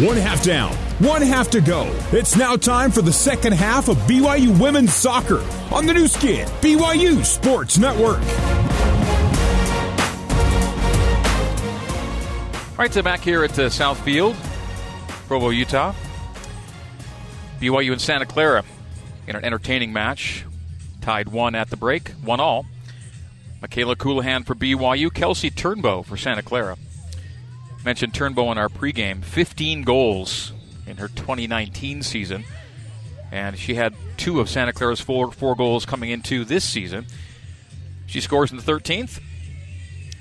One half down, one half to go. It's now time for the second half of BYU Women's Soccer on the new skin, BYU Sports Network. All right, so back here at uh, South Field, Provo, Utah. BYU and Santa Clara in an entertaining match. Tied one at the break, one all. Michaela Colohan for BYU, Kelsey Turnbow for Santa Clara. Mentioned Turnbow in our pregame, 15 goals in her 2019 season, and she had two of Santa Clara's four, four goals coming into this season. She scores in the 13th,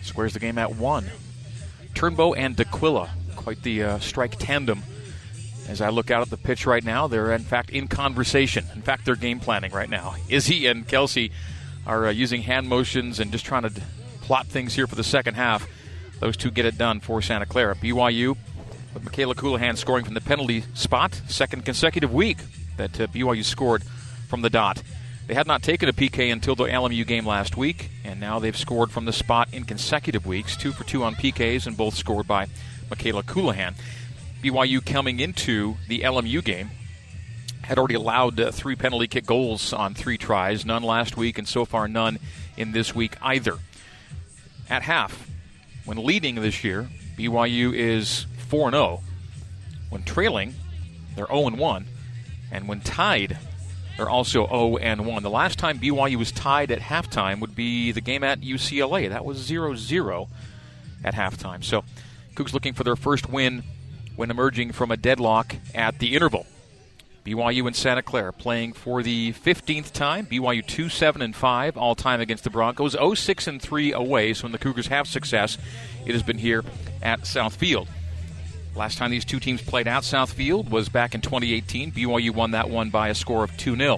squares the game at one. Turnbow and D'Aquila, quite the uh, strike tandem. As I look out at the pitch right now, they're in fact in conversation. In fact, they're game planning right now. Izzy and Kelsey are uh, using hand motions and just trying to plot things here for the second half. Those two get it done for Santa Clara. BYU with Michaela Colohan scoring from the penalty spot, second consecutive week that uh, BYU scored from the dot. They had not taken a PK until the LMU game last week, and now they've scored from the spot in consecutive weeks, two for two on PKs, and both scored by Michaela Colohan. BYU coming into the LMU game had already allowed uh, three penalty kick goals on three tries, none last week, and so far none in this week either. At half, when leading this year, BYU is 4 0. When trailing, they're 0 1. And when tied, they're also 0 and 1. The last time BYU was tied at halftime would be the game at UCLA. That was 0 0 at halftime. So, Cougs looking for their first win when emerging from a deadlock at the interval. BYU and Santa Clara playing for the 15th time. BYU 2 7 and 5 all time against the Broncos. 0 6 and 3 away. So when the Cougars have success, it has been here at South Field. Last time these two teams played at South Field was back in 2018. BYU won that one by a score of 2 0.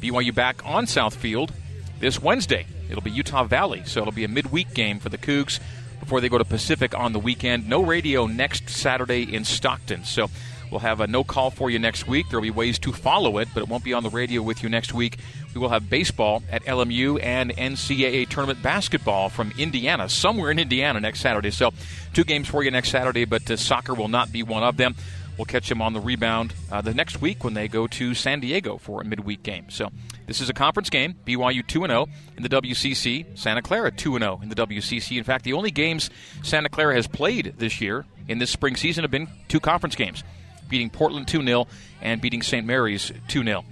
BYU back on South Field this Wednesday. It'll be Utah Valley, so it'll be a midweek game for the Cougs before they go to Pacific on the weekend. No radio next Saturday in Stockton. So We'll have a no call for you next week. There will be ways to follow it, but it won't be on the radio with you next week. We will have baseball at LMU and NCAA tournament basketball from Indiana, somewhere in Indiana next Saturday. So, two games for you next Saturday, but uh, soccer will not be one of them. We'll catch them on the rebound uh, the next week when they go to San Diego for a midweek game. So, this is a conference game. BYU 2 0 in the WCC, Santa Clara 2 0 in the WCC. In fact, the only games Santa Clara has played this year in this spring season have been two conference games beating Portland 2 0 and beating St. Mary's 2 0.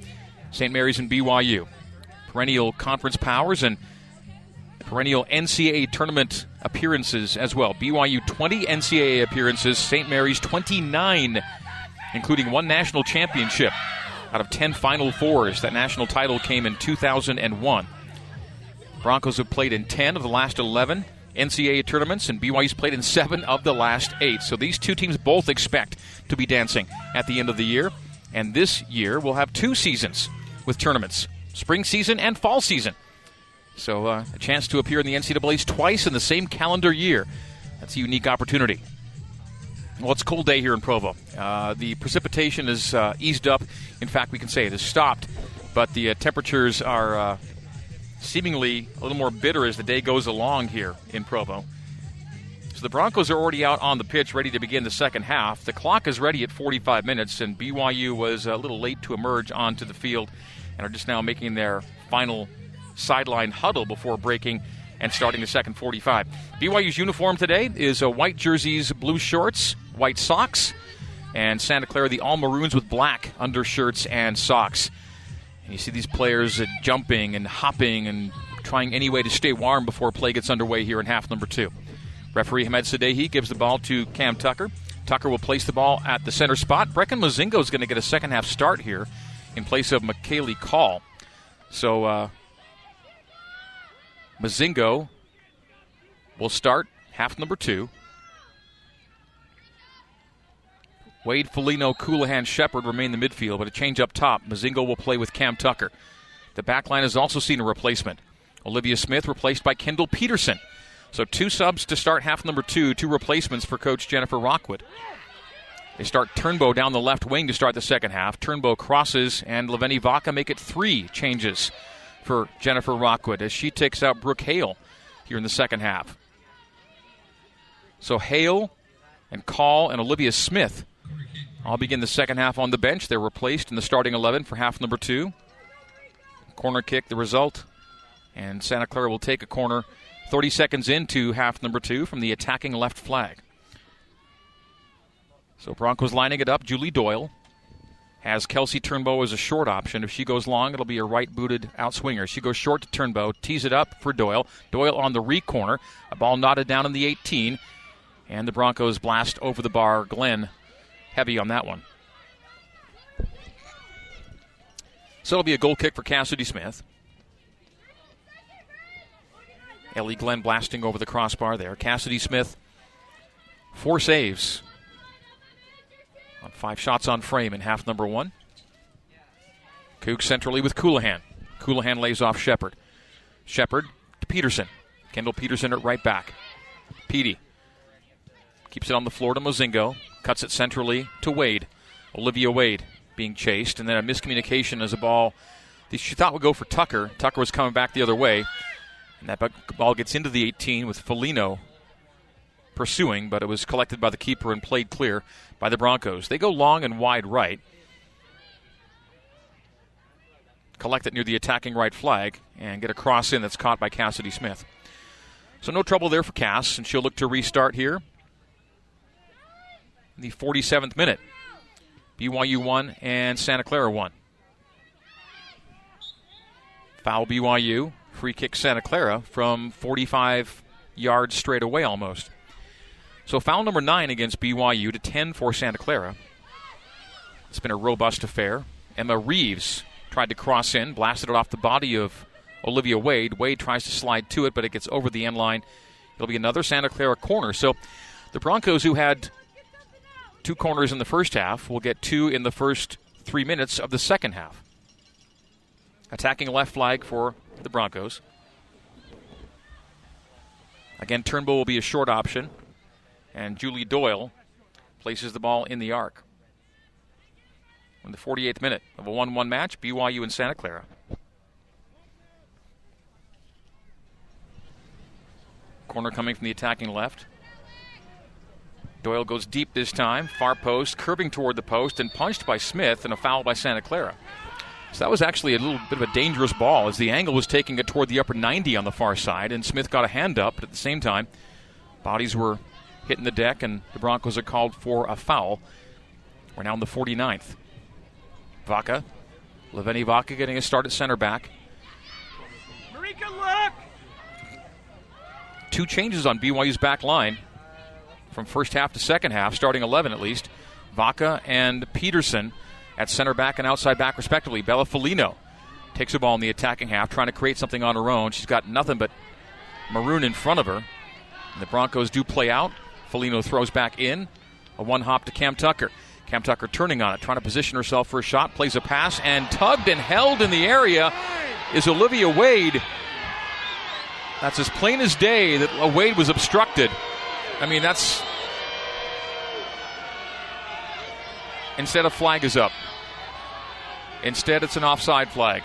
St. Mary's and BYU, perennial conference powers and perennial NCAA tournament appearances as well. BYU 20 NCAA appearances, St. Mary's 29, including one national championship out of 10 Final Fours. That national title came in 2001. Broncos have played in 10 of the last 11 NCAA tournaments, and BYU's played in seven of the last eight. So these two teams both expect to be dancing at the end of the year. And this year we'll have two seasons with tournaments spring season and fall season. So uh, a chance to appear in the NCAA's twice in the same calendar year. That's a unique opportunity. Well, it's a cold day here in Provo. Uh, the precipitation is uh, eased up. In fact, we can say it has stopped, but the uh, temperatures are uh, seemingly a little more bitter as the day goes along here in Provo. So the Broncos are already out on the pitch, ready to begin the second half. The clock is ready at 45 minutes, and BYU was a little late to emerge onto the field and are just now making their final sideline huddle before breaking and starting the second 45. BYU's uniform today is a uh, white jerseys, blue shorts, white socks, and Santa Clara the all maroons with black undershirts and socks. And you see these players uh, jumping and hopping and trying any way to stay warm before play gets underway here in half number two. Referee Hamed Sadehi gives the ball to Cam Tucker. Tucker will place the ball at the center spot. Brecken Mozingo is going to get a second half start here in place of McKaylee Call. So uh, Mozingo will start half number two. Wade, Folino, Colohan, Shepard remain in the midfield, but a change up top. Mozingo will play with Cam Tucker. The back line has also seen a replacement. Olivia Smith replaced by Kendall Peterson. So two subs to start half number two, two replacements for coach Jennifer Rockwood. They start Turnbow down the left wing to start the second half. Turnbow crosses, and Leveni Vaca make it three changes for Jennifer Rockwood as she takes out Brooke Hale here in the second half. So Hale and Call and Olivia Smith I'll begin the second half on the bench. They're replaced in the starting 11 for half number two. Corner kick, the result. And Santa Clara will take a corner 30 seconds into half number two from the attacking left flag. So Broncos lining it up. Julie Doyle has Kelsey Turnbow as a short option. If she goes long, it'll be a right booted outswinger. She goes short to Turnbow, tees it up for Doyle. Doyle on the re corner. A ball knotted down in the 18. And the Broncos blast over the bar. Glenn heavy on that one. So it'll be a goal kick for Cassidy Smith. Ellie Glenn blasting over the crossbar there. Cassidy Smith, four saves on five shots on frame in half number one. Kook centrally with Colohan. Colohan lays off Shepard. Shepard to Peterson. Kendall Peterson at right back. Petey keeps it on the floor to Mozingo. Cuts it centrally to Wade. Olivia Wade being chased, and then a miscommunication as a ball she thought would go for Tucker. Tucker was coming back the other way, and that ball gets into the 18 with Folino pursuing, but it was collected by the keeper and played clear by the Broncos. They go long and wide right. Collect it near the attacking right flag and get a cross in that's caught by Cassidy Smith. So no trouble there for Cass, and she'll look to restart here the 47th minute. BYU 1 and Santa Clara 1. Foul BYU, free kick Santa Clara from 45 yards straight away almost. So foul number 9 against BYU to 10 for Santa Clara. It's been a robust affair. Emma Reeves tried to cross in, blasted it off the body of Olivia Wade. Wade tries to slide to it, but it gets over the end line. It'll be another Santa Clara corner. So the Broncos, who had two corners in the first half. We'll get two in the first three minutes of the second half. Attacking left flag for the Broncos. Again, Turnbow will be a short option, and Julie Doyle places the ball in the arc. In the 48th minute of a 1 1 match, BYU and Santa Clara. Corner coming from the attacking left. Doyle goes deep this time, far post, curving toward the post, and punched by Smith, and a foul by Santa Clara. So that was actually a little bit of a dangerous ball as the angle was taking it toward the upper 90 on the far side, and Smith got a hand up, but at the same time, bodies were hitting the deck, and the Broncos are called for a foul. We're now in the 49th. Vaca, Leveni Vaca getting a start at center back. Marika, look! Two changes on BYU's back line from first half to second half, starting 11 at least. Vaca and Peterson at center back and outside back, respectively. Bella Folino takes the ball in the attacking half, trying to create something on her own. She's got nothing but Maroon in front of her. And the Broncos do play out. Folino throws back in. A one hop to Cam Tucker. Cam Tucker turning on it, trying to position herself for a shot, plays a pass, and tugged and held in the area is Olivia Wade. That's as plain as day that Wade was obstructed. I mean, that's. Instead, a flag is up. Instead, it's an offside flag.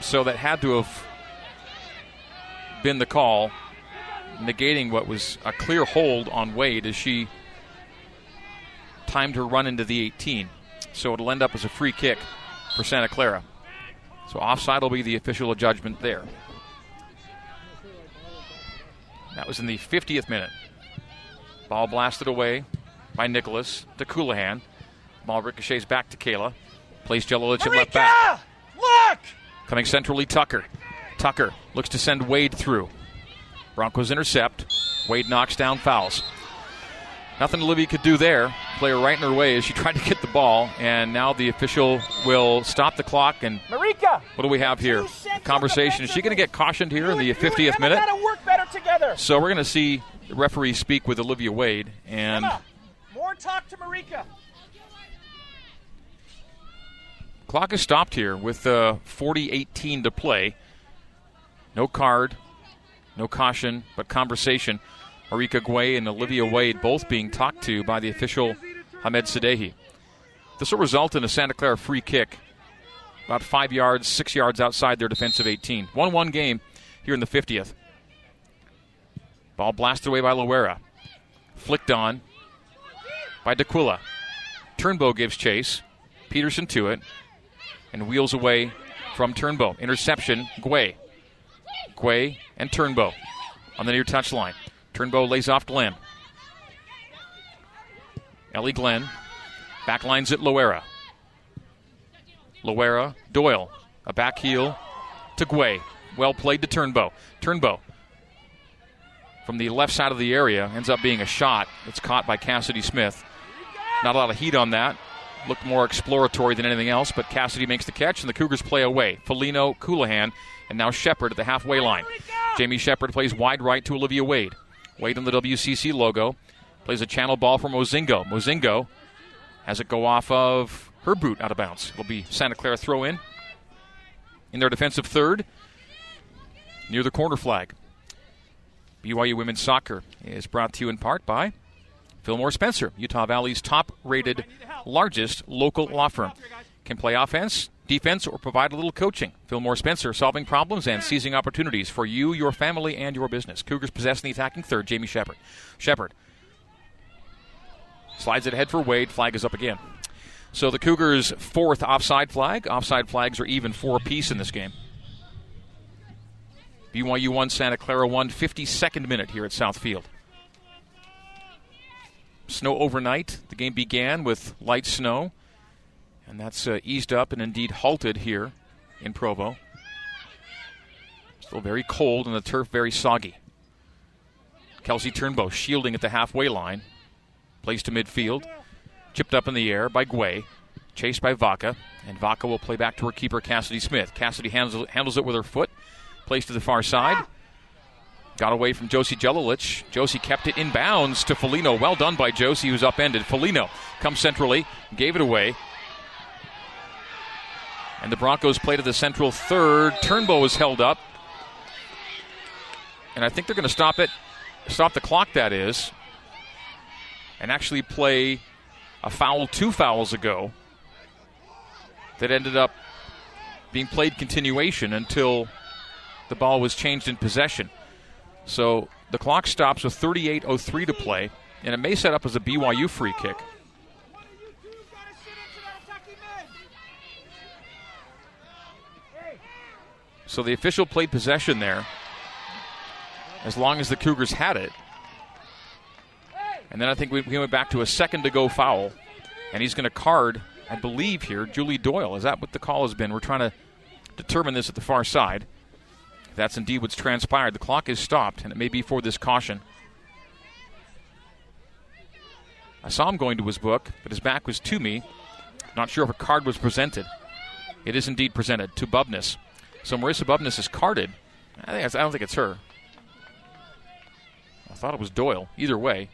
So that had to have been the call, negating what was a clear hold on Wade as she timed her run into the 18. So it'll end up as a free kick for Santa Clara. So offside will be the official judgment there. That was in the 50th minute. Ball blasted away by Nicholas to Colohan. Ball ricochets back to Kayla. Plays Jelilich at left back. Look! Coming centrally, Tucker. Tucker looks to send Wade through. Broncos intercept. Wade knocks down fouls. Nothing Olivia could do there. Player right in her way as she tried to get the ball, and now the official will stop the clock. And Marika, what do we have here? Conversation. Is she going to get cautioned here in the 50th minute? Together. So we're going to see the referee speak with Olivia Wade, and Emma, more talk to Marika. Clock is stopped here with uh, 40-18 to play. No card, no caution, but conversation. Marika Guay and Olivia Wade both being talked to by the official Hamed Sadehi. This will result in a Santa Clara free kick about five yards, six yards outside their defensive 18. 1 1 game here in the 50th. Ball blasted away by Loera. Flicked on. by D'Aquila. Turnbow gives chase. Peterson to it and wheels away from Turnbow. Interception, Guay. Guay and Turnbow on the near touch line. Turnbow lays off Glenn. Ellie Glenn backlines at Loera. Loera, Doyle, a back heel to Guay. Well played to Turnbow. Turnbow from the left side of the area ends up being a shot. It's caught by Cassidy Smith. Not a lot of heat on that. Looked more exploratory than anything else, but Cassidy makes the catch and the Cougars play away. Folino, Colohan, and now Shepard at the halfway line. Jamie Shepard plays wide right to Olivia Wade. Wade on the WCC logo. Plays a channel ball for Mozingo. Mozingo has it go off of her boot out of bounds. It'll be Santa Clara throw in. In their defensive third, near the corner flag. BYU women's soccer is brought to you in part by Fillmore Spencer, Utah Valley's top rated, largest local law firm. Can play offense, defense, or provide a little coaching. Fillmore Spencer, solving problems and seizing opportunities for you, your family, and your business. Cougars possessing the attacking third, Jamie Shepard. Shepard slides it ahead for Wade. Flag is up again. So the Cougars' fourth offside flag. Offside flags are even four apiece in this game. BYU 1, Santa Clara 1, 52nd minute here at Southfield. Snow overnight. The game began with light snow, and that's uh, eased up and indeed halted here in Provo. Still very cold and the turf very soggy. Kelsey Turnbow shielding at the halfway line. Plays to midfield. Chipped up in the air by Guay. Chased by Vaca. And Vaca will play back to her keeper, Cassidy Smith. Cassidy handles, handles it with her foot. Plays to the far side. Got away from Josie Jelilich. Josie kept it in bounds to Folino. Well done by Josie, who's upended. Folino comes centrally, gave it away. And the Broncos play to the central third. Turnbow is held up. And I think they're going to stop it, stop the clock, that is, and actually play a foul two fouls ago that ended up being played continuation until the ball was changed in possession. So the clock stops with 38.03 to play, and it may set up as a BYU free kick. So the official played possession there as long as the Cougars had it. And then I think we, we went back to a second to go foul, and he's going to card, I believe, here, Julie Doyle. Is that what the call has been? We're trying to determine this at the far side. That's indeed what's transpired. The clock is stopped, and it may be for this caution. I saw him going to his book, but his back was to me. Not sure if a card was presented. It is indeed presented to Bubness. So Marissa Bubness is carded. I, I don't think it's her. I thought it was Doyle. Either way,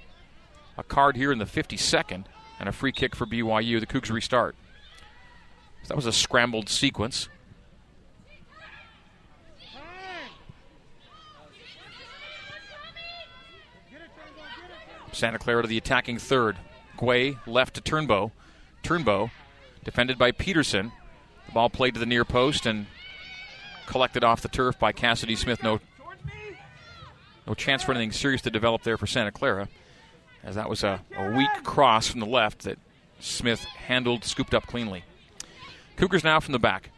a card here in the 52nd and a free kick for BYU. The Cougs restart. So that was a scrambled sequence. Santa Clara to the attacking third. Guay left to Turnbow. Turnbow defended by Peterson. The ball played to the near post and collected off the turf by Cassidy Smith. No, no chance for anything serious to develop there for Santa Clara, as that was a, a weak cross from the left that Smith handled, scooped up cleanly. Cougars now from the back.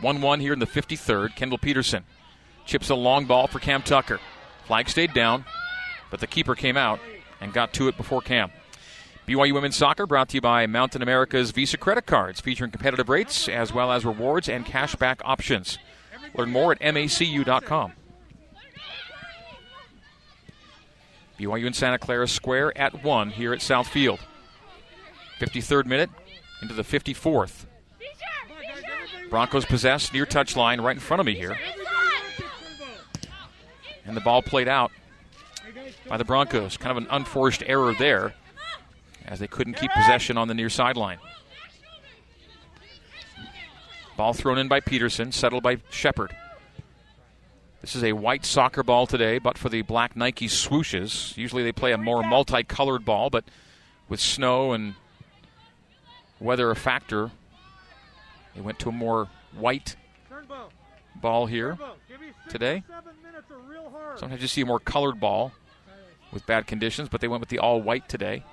1 1 here in the 53rd. Kendall Peterson chips a long ball for Cam Tucker. Flag stayed down, but the keeper came out and got to it before Cam. BYU Women's Soccer brought to you by Mountain America's Visa credit cards featuring competitive rates as well as rewards and cashback options. Learn more at macu.com. BYU and Santa Clara Square at 1 here at Southfield. 53rd minute into the 54th. Broncos possess near touchline right in front of me here. And the ball played out by the Broncos. Kind of an unforced error there as they couldn't keep possession on the near sideline. Ball thrown in by Peterson, settled by Shepard. This is a white soccer ball today, but for the black Nike swooshes. Usually they play a more multicolored ball, but with snow and weather a factor, they went to a more white ball here today. Sometimes you see a more colored ball with bad conditions, but they went with the all white today.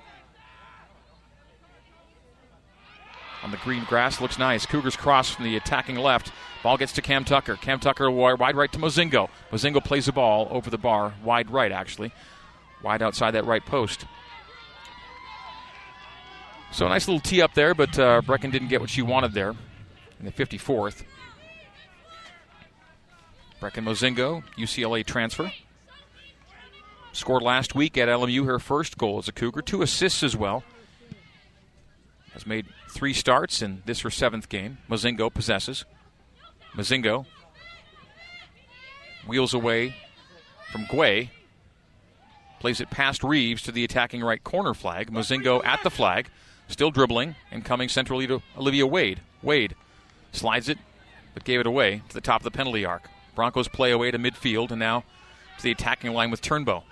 On the green grass, looks nice. Cougars cross from the attacking left. Ball gets to Cam Tucker. Cam Tucker wide right to Mozingo. Mozingo plays the ball over the bar, wide right actually, wide outside that right post. So nice little tee up there, but uh, Brecken didn't get what she wanted there in the 54th. Brecken Mozingo, UCLA transfer. Scored last week at LMU her first goal as a Cougar, two assists as well. Has made three starts in this her seventh game. Mozingo possesses. Mozingo wheels away from Guay. Plays it past Reeves to the attacking right corner flag. Mozingo at the flag, still dribbling and coming centrally to Olivia Wade. Wade slides it, but gave it away to the top of the penalty arc. Broncos play away to midfield and now to the attacking line with Turnbow.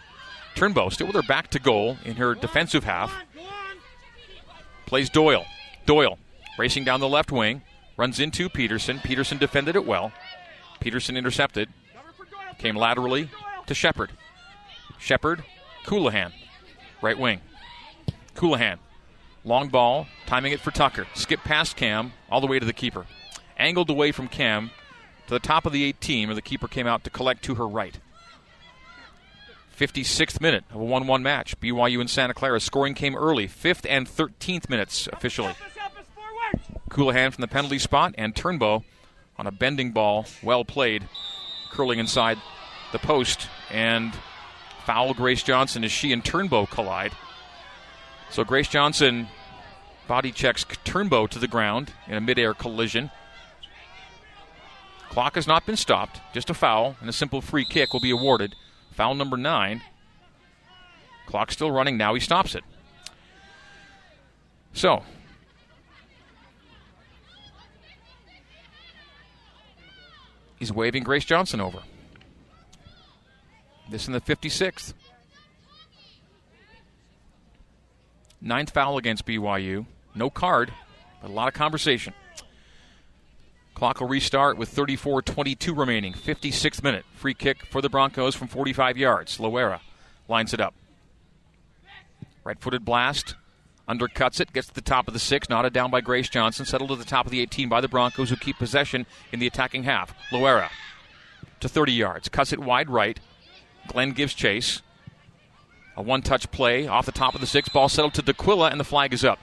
Turnbow still with her back to goal in her defensive half. Plays Doyle. Doyle racing down the left wing. Runs into Peterson. Peterson defended it well. Peterson intercepted. Came laterally to Shepard. Shepard, Colohan, right wing. Colohan, long ball, timing it for Tucker. Skip past Cam, all the way to the keeper. Angled away from Cam to the top of the 18, where the keeper came out to collect to her right. 56th minute of a 1 1 match. BYU and Santa Clara. Scoring came early, 5th and 13th minutes officially. Colohan from the penalty spot, and Turnbow on a bending ball, well played, curling inside the post, and foul Grace Johnson as she and Turnbow collide. So Grace Johnson body checks Turnbow to the ground in a midair collision. Clock has not been stopped, just a foul, and a simple free kick will be awarded. Foul number nine. Clock still running, now he stops it. So, He's waving Grace Johnson over. This in the 56th. Ninth foul against BYU. No card, but a lot of conversation. Clock will restart with 34 22 remaining. 56th minute. Free kick for the Broncos from 45 yards. Loera lines it up. Right footed blast undercuts it, gets to the top of the six, knotted down by Grace Johnson, settled to the top of the 18 by the Broncos, who keep possession in the attacking half. Loera to 30 yards, cuts it wide right. Glenn gives chase. A one touch play off the top of the six, ball settled to D'Aquila, and the flag is up.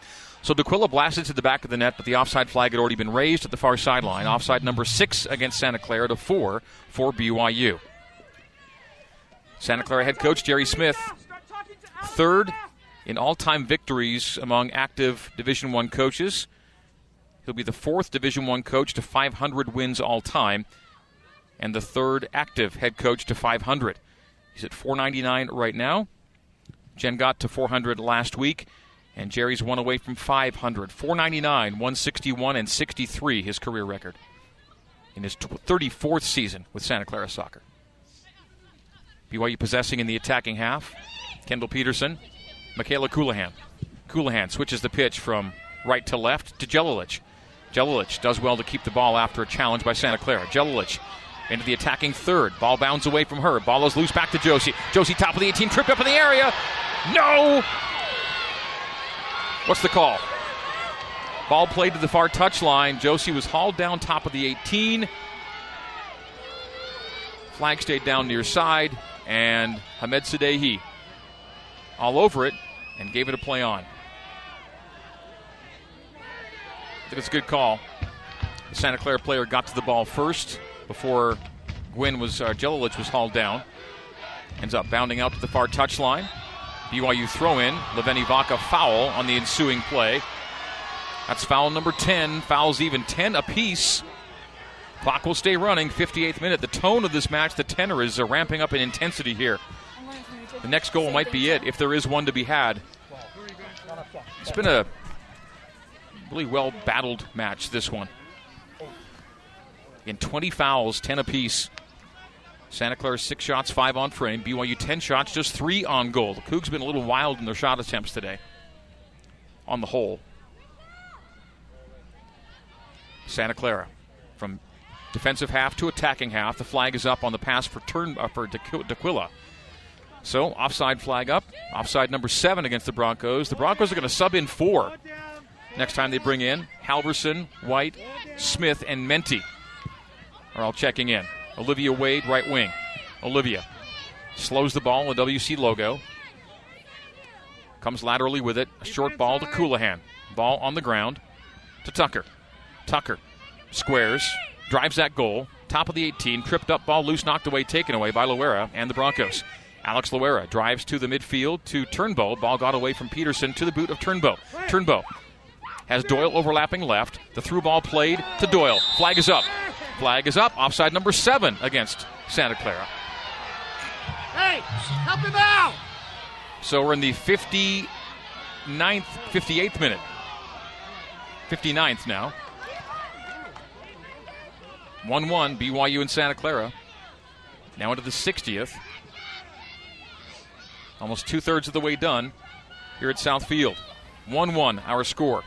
So D'Aquila blasted to the back of the net, but the offside flag had already been raised at the far sideline. Offside number six against Santa Clara to four for BYU. Santa Clara head coach Jerry Smith, third in all-time victories among active Division One coaches. He'll be the fourth Division One coach to 500 wins all time, and the third active head coach to 500. He's at 499 right now. Jen got to 400 last week, and Jerry's one away from 500. 499, 161, and 63 his career record in his 34th season with Santa Clara Soccer. BYU possessing in the attacking half. Kendall Peterson Michaela Colohan. Colohan switches the pitch from right to left to Jelilich. Jelilich does well to keep the ball after a challenge by Santa Clara. Jelilich into the attacking third. Ball bounds away from her. Ball is loose back to Josie. Josie top of the 18, tripped up in the area. No! What's the call? Ball played to the far touchline. Josie was hauled down top of the 18. Flag stayed down near side, and Hamed Sadehi all over it and gave it a play on. I think it's a good call. The Santa Clara player got to the ball first before Gwynn was uh, Jelilich was hauled down. Ends up bounding out to the far touchline. BYU throw in. Leveni Vaca foul on the ensuing play. That's foul number 10. Fouls even 10 apiece. Clock will stay running. 58th minute. The tone of this match, the tenor is uh, ramping up in intensity here. The next goal might be it if there is one to be had. It's been a really well battled match, this one. In 20 fouls, 10 apiece. Santa Clara six shots, five on frame. BYU 10 shots, just three on goal. The Cougs been a little wild in their shot attempts today, on the whole. Santa Clara from defensive half to attacking half. The flag is up on the pass for turn uh, for D'Aquila. So, offside flag up. Offside number seven against the Broncos. The Broncos are going to sub in four. Next time they bring in Halverson, White, Smith, and Menti are all checking in. Olivia Wade, right wing. Olivia slows the ball, in the WC logo. Comes laterally with it. A short ball to Colohan. Ball on the ground to Tucker. Tucker squares, drives that goal. Top of the 18, tripped up ball, loose, knocked away, taken away by Loera and the Broncos. Alex Loera drives to the midfield to Turnbow. Ball got away from Peterson to the boot of Turnbow. Turnbow has Doyle overlapping left. The through ball played to Doyle. Flag is up. Flag is up. Offside number seven against Santa Clara. Hey, help him out! So we're in the 59th, 58th minute. 59th now. 1 1, BYU and Santa Clara. Now into the 60th. Almost two thirds of the way done here at South Field. 1 1, our score.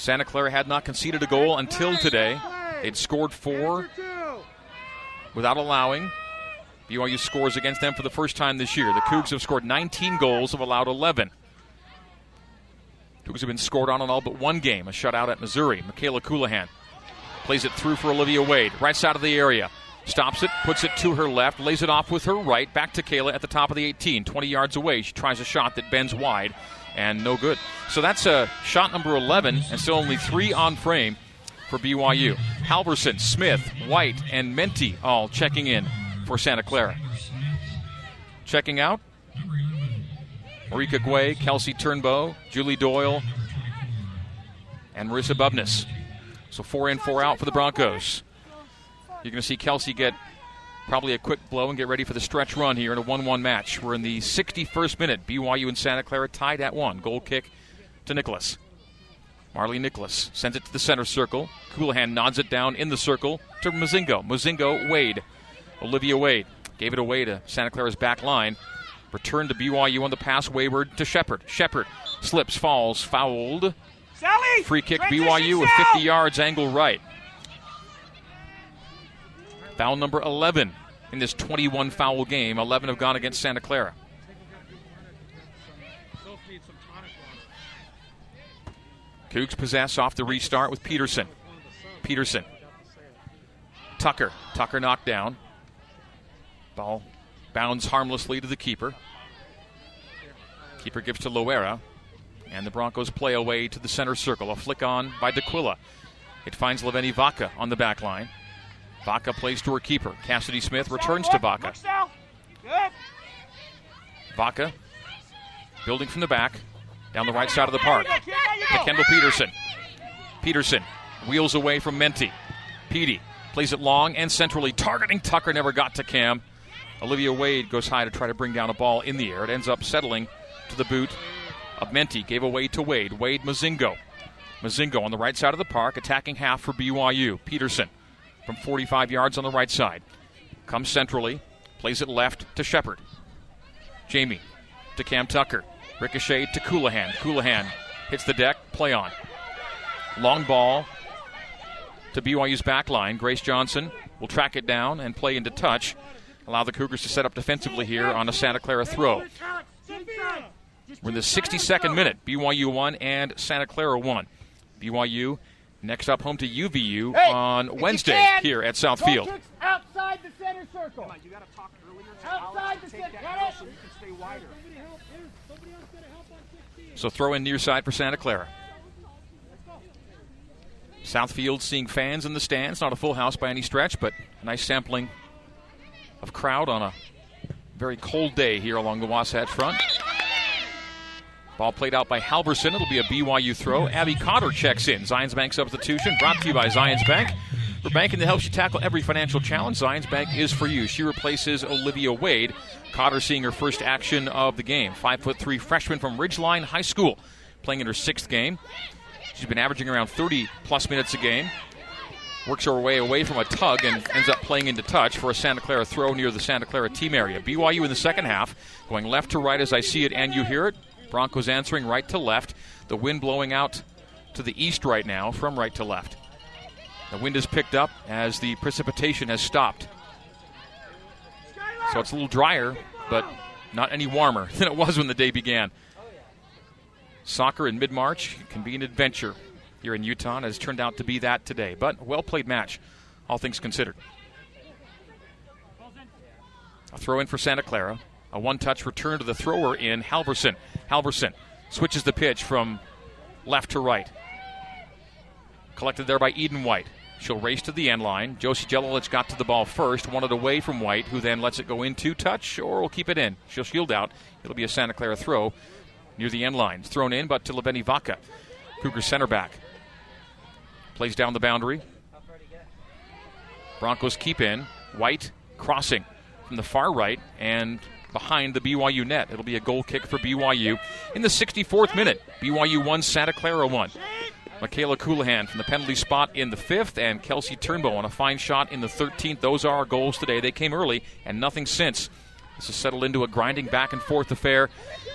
Santa Clara had not conceded a goal until today. They'd scored four without allowing. BYU scores against them for the first time this year. The Cougs have scored 19 goals, have allowed 11. Cougs have been scored on in all but one game, a shutout at Missouri. Michaela Colohan plays it through for Olivia Wade, right side of the area. Stops it, puts it to her left, lays it off with her right, back to Kayla at the top of the 18, 20 yards away. She tries a shot that bends wide and no good. So that's a uh, shot number 11, and still only three on frame for BYU. Halverson, Smith, White, and Menti all checking in for Santa Clara. Checking out Marika Guay, Kelsey Turnbow, Julie Doyle, and Marissa Bubness. So four in, four out for the Broncos. You're going to see Kelsey get probably a quick blow and get ready for the stretch run here in a 1 1 match. We're in the 61st minute. BYU and Santa Clara tied at one. Goal kick to Nicholas. Marley Nicholas sends it to the center circle. Colohan nods it down in the circle to Mozingo. Mozingo, Wade. Olivia Wade gave it away to Santa Clara's back line. Returned to BYU on the pass wayward to Shepard. Shepard slips, falls, fouled. Sally! Free kick BYU with 50 yards, angle right. Foul number 11 in this 21 foul game. 11 have gone against Santa Clara. Cougs possess off the restart with Peterson. Peterson. Tucker. Tucker knocked down. Ball bounds harmlessly to the keeper. Keeper gives to Loera. And the Broncos play away to the center circle. A flick on by D'Aquila. It finds Leveni Vaca on the back line. Vaca plays to her keeper. Cassidy Smith returns to Vaca. Vaca building from the back down the right side of the park. There you go, kid. There you to. Kendall Peterson. Peterson wheels away from Menti. Petey plays it long and centrally, targeting Tucker. Never got to Cam. Olivia Wade goes high to try to bring down a ball in the air. It ends up settling to the boot of Menti. Gave away to Wade. Wade Mozingo. Mozingo on the right side of the park, attacking half for BYU. Peterson from 45 yards on the right side. Comes centrally, plays it left to Shepard. Jamie to Cam Tucker. Ricochet to Colohan. Colohan hits the deck, play on. Long ball to BYU's back line. Grace Johnson will track it down and play into touch. Allow the Cougars to set up defensively here on a Santa Clara throw. We're in the 62nd minute. BYU 1 and Santa Clara 1. BYU next up home to UVU Hey, on Wednesday can, here at South Field. outside the center circle. You got to talk earlier to Outside the center. that Got it? so you can stay wider. So throw in near side for Santa Clara. Southfield seeing fans in the stands. Not a full house by any stretch, but a nice sampling of crowd on a very cold day here along the Wasatch Front. Ball played out by Halverson. It'll be a BYU throw. Abby Cotter checks in. Zions Bank substitution brought to you by Zions Bank. For banking that helps you tackle every financial challenge, Zions Bank is for you. She replaces Olivia Wade. Cotter seeing her first action of the game. Five foot three freshman from Ridgeline High School, playing in her sixth game. She's been averaging around 30 plus minutes a game. Works her way away from a tug and ends up playing into touch for a Santa Clara throw near the Santa Clara team area. BYU in the second half, going left to right as I see it and you hear it. Broncos answering right to left. The wind blowing out to the east right now from right to left. The wind has picked up as the precipitation has stopped. So it's a little drier, but not any warmer than it was when the day began. Soccer in mid March can be an adventure here in Utah, and has turned out to be that today. But well played match, all things considered. A throw in for Santa Clara. A one touch return to the thrower in Halverson. Halverson switches the pitch from left to right. Collected there by Eden White. She'll race to the end line. Josie Jelilich got to the ball first, wanted away from White, who then lets it go into touch or will keep it in. She'll shield out. It'll be a Santa Clara throw near the end line. Thrown in, but to Leveni Vaca. Cougar center back. Plays down the boundary. Broncos keep in. White crossing from the far right and behind the BYU net. It'll be a goal kick for BYU in the 64th minute. BYU 1, Santa Clara 1. Michaela Colohan from the penalty spot in the fifth, and Kelsey Turnbow on a fine shot in the 13th. Those are our goals today. They came early, and nothing since. This has settled into a grinding back and forth affair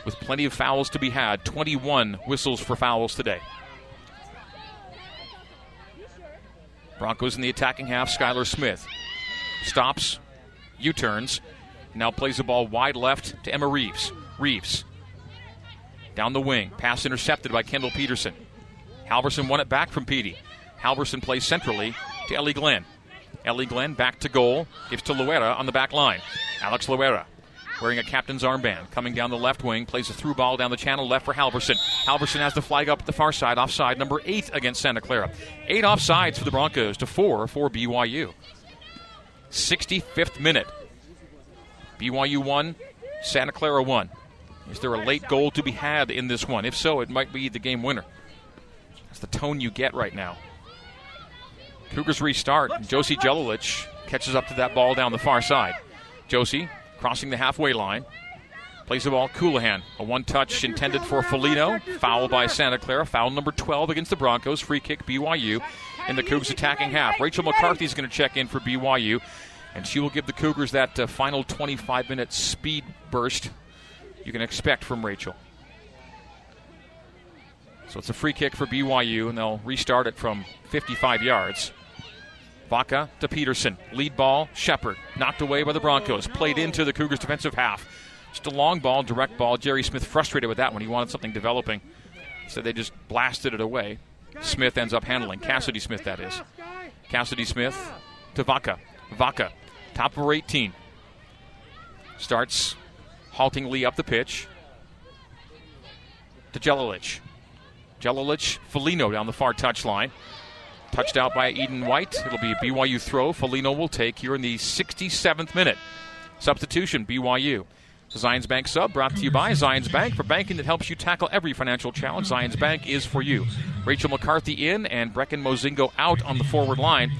with plenty of fouls to be had. 21 whistles for fouls today. Broncos in the attacking half. Skylar Smith stops, U turns, now plays the ball wide left to Emma Reeves. Reeves down the wing. Pass intercepted by Kendall Peterson. Halverson won it back from Petey. Halverson plays centrally to Ellie Glenn. Ellie Glenn back to goal. Gives to Loera on the back line. Alex Loera wearing a captain's armband. Coming down the left wing. Plays a through ball down the channel left for Halverson. Halverson has the flag up at the far side. Offside number eight against Santa Clara. Eight offsides for the Broncos to four for BYU. 65th minute. BYU 1, Santa Clara 1. Is there a late goal to be had in this one? If so, it might be the game winner. That's the tone you get right now. Cougars restart. Josie Jelilich catches up to that ball down the far side. Josie crossing the halfway line. Plays the ball. Colohan. A one touch intended for Folino. Foul by Santa Clara. Foul number 12 against the Broncos. Free kick BYU in the Cougs attacking half. Rachel McCarthy is going to check in for BYU, and she will give the Cougars that uh, final 25 minute speed burst you can expect from Rachel. So it's a free kick for BYU, and they'll restart it from 55 yards. Vaca to Peterson. Lead ball, Shepard. Knocked away by the Broncos. Played into the Cougars' defensive half. Just a long ball, direct ball. Jerry Smith frustrated with that one. He wanted something developing. So they just blasted it away. Smith ends up handling. Cassidy Smith, that is. Cassidy Smith to Vaca. Vaca, top of 18. Starts haltingly up the pitch to Jelilich. Jelilich, Folino down the far touchline. Touched out by Eden White. It'll be a BYU throw. Folino will take here in the 67th minute. Substitution, BYU. Zions Bank sub brought to you by Zions Bank for banking that helps you tackle every financial challenge. Zions Bank is for you. Rachel McCarthy in and Brecken Mozingo out on the forward line.